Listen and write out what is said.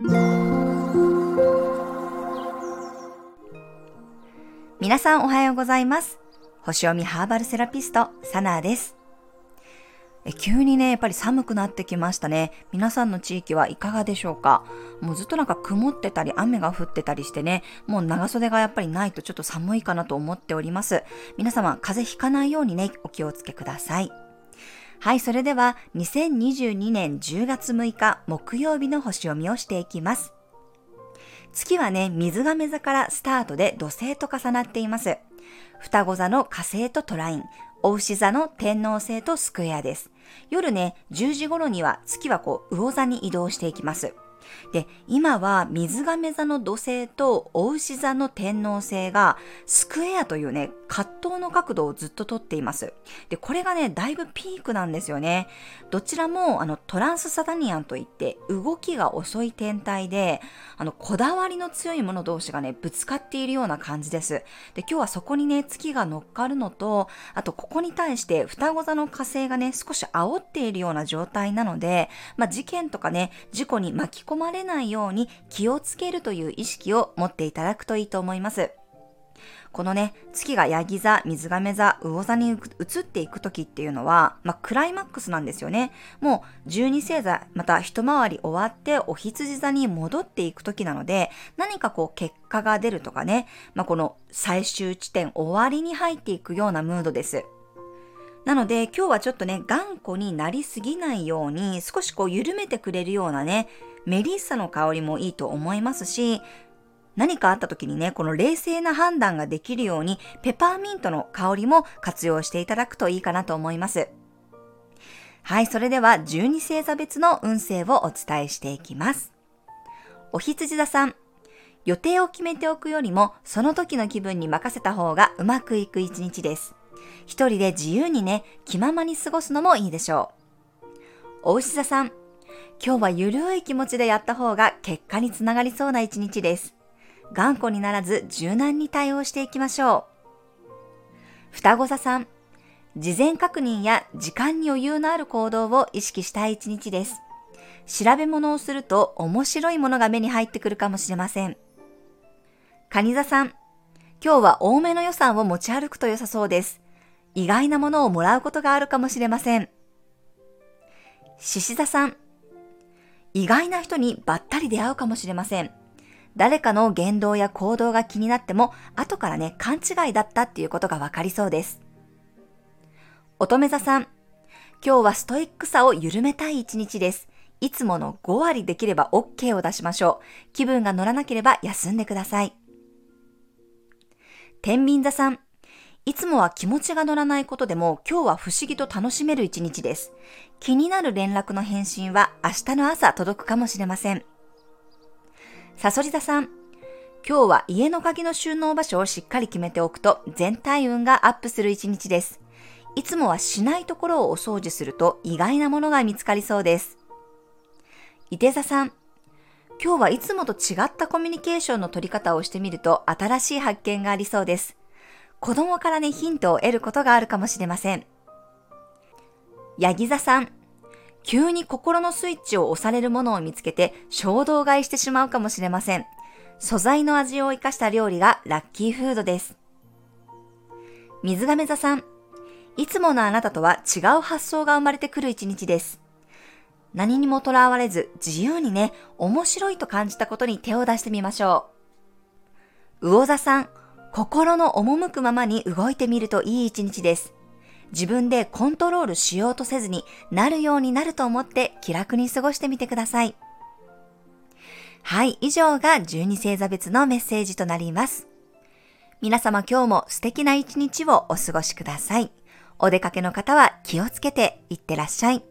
皆さんおはようございます。星読みハーバルセラピスト、サナーです。え急にね、やっぱり寒くなってきましたね。皆さんの地域はいかがでしょうか？もうずっとなんか曇ってたり雨が降ってたりしてね、もう長袖がやっぱりないとちょっと寒いかなと思っております。皆様、風邪ひかないようにね、お気をつけください。はい、それでは2022年10月6日木曜日の星読みをしていきます。月はね、水亀座からスタートで土星と重なっています。双子座の火星とトライン、お牛座の天王星とスクエアです。夜ね、10時頃には月はこう、魚座に移動していきます。で、今は水亀座の土星とお牛座の天王星がスクエアというね、葛藤の角度をずっととっています。で、これがね、だいぶピークなんですよね。どちらもあのトランスサタニアンといって動きが遅い天体で、あのこだわりの強いもの同士がね、ぶつかっているような感じです。で、今日はそこにね、月が乗っかるのと、あとここに対して双子座の火星がね、少し煽っているような状態なので、まあ、事件とかね、事故に巻き込まれないように気をつけるという意識を持っていただくといいと思います。このね、月がヤギ座、水亀座、魚座に移っていく時っていうのは、まあ、クライマックスなんですよね。もう12星座、また一回り終わってお羊座に戻っていく時なので、何かこう結果が出るとかね、まあ、この最終地点終わりに入っていくようなムードです。なので今日はちょっとね、頑固になりすぎないように少しこう緩めてくれるようなね、メリッサの香りもいいと思いますし、何かあった時にね、この冷静な判断ができるように、ペパーミントの香りも活用していただくといいかなと思います。はい、それでは12星座別の運勢をお伝えしていきます。お羊座さん、予定を決めておくよりも、その時の気分に任せた方がうまくいく一日です。一人で自由にね、気ままに過ごすのもいいでしょう。お牛座さん、今日はゆるい気持ちでやった方が結果につながりそうな一日です。頑固にならず柔軟に対応していきましょう。双子座さん、事前確認や時間に余裕のある行動を意識したい一日です。調べ物をすると面白いものが目に入ってくるかもしれません。蟹座さん、今日は多めの予算を持ち歩くと良さそうです。意外なものをもらうことがあるかもしれません。獅子座さん、意外な人にばったり出会うかもしれません。誰かの言動や行動が気になっても、後からね、勘違いだったっていうことがわかりそうです。乙女座さん、今日はストイックさを緩めたい一日です。いつもの5割できれば OK を出しましょう。気分が乗らなければ休んでください。天秤座さん、いつもは気持ちが乗らないことでも今日は不思議と楽しめる一日です。気になる連絡の返信は明日の朝届くかもしれません。さそり座さん、今日は家の鍵の収納場所をしっかり決めておくと全体運がアップする一日です。いつもはしないところをお掃除すると意外なものが見つかりそうです。伊手座さん、今日はいつもと違ったコミュニケーションの取り方をしてみると新しい発見がありそうです。子供からね、ヒントを得ることがあるかもしれません。ヤギ座さん、急に心のスイッチを押されるものを見つけて衝動買いしてしまうかもしれません。素材の味を活かした料理がラッキーフードです。水亀座さん、いつものあなたとは違う発想が生まれてくる一日です。何にもとらわれず自由にね、面白いと感じたことに手を出してみましょう。魚座さん、心の赴くままに動いてみるといい一日です。自分でコントロールしようとせずになるようになると思って気楽に過ごしてみてください。はい、以上が12星座別のメッセージとなります。皆様今日も素敵な一日をお過ごしください。お出かけの方は気をつけていってらっしゃい。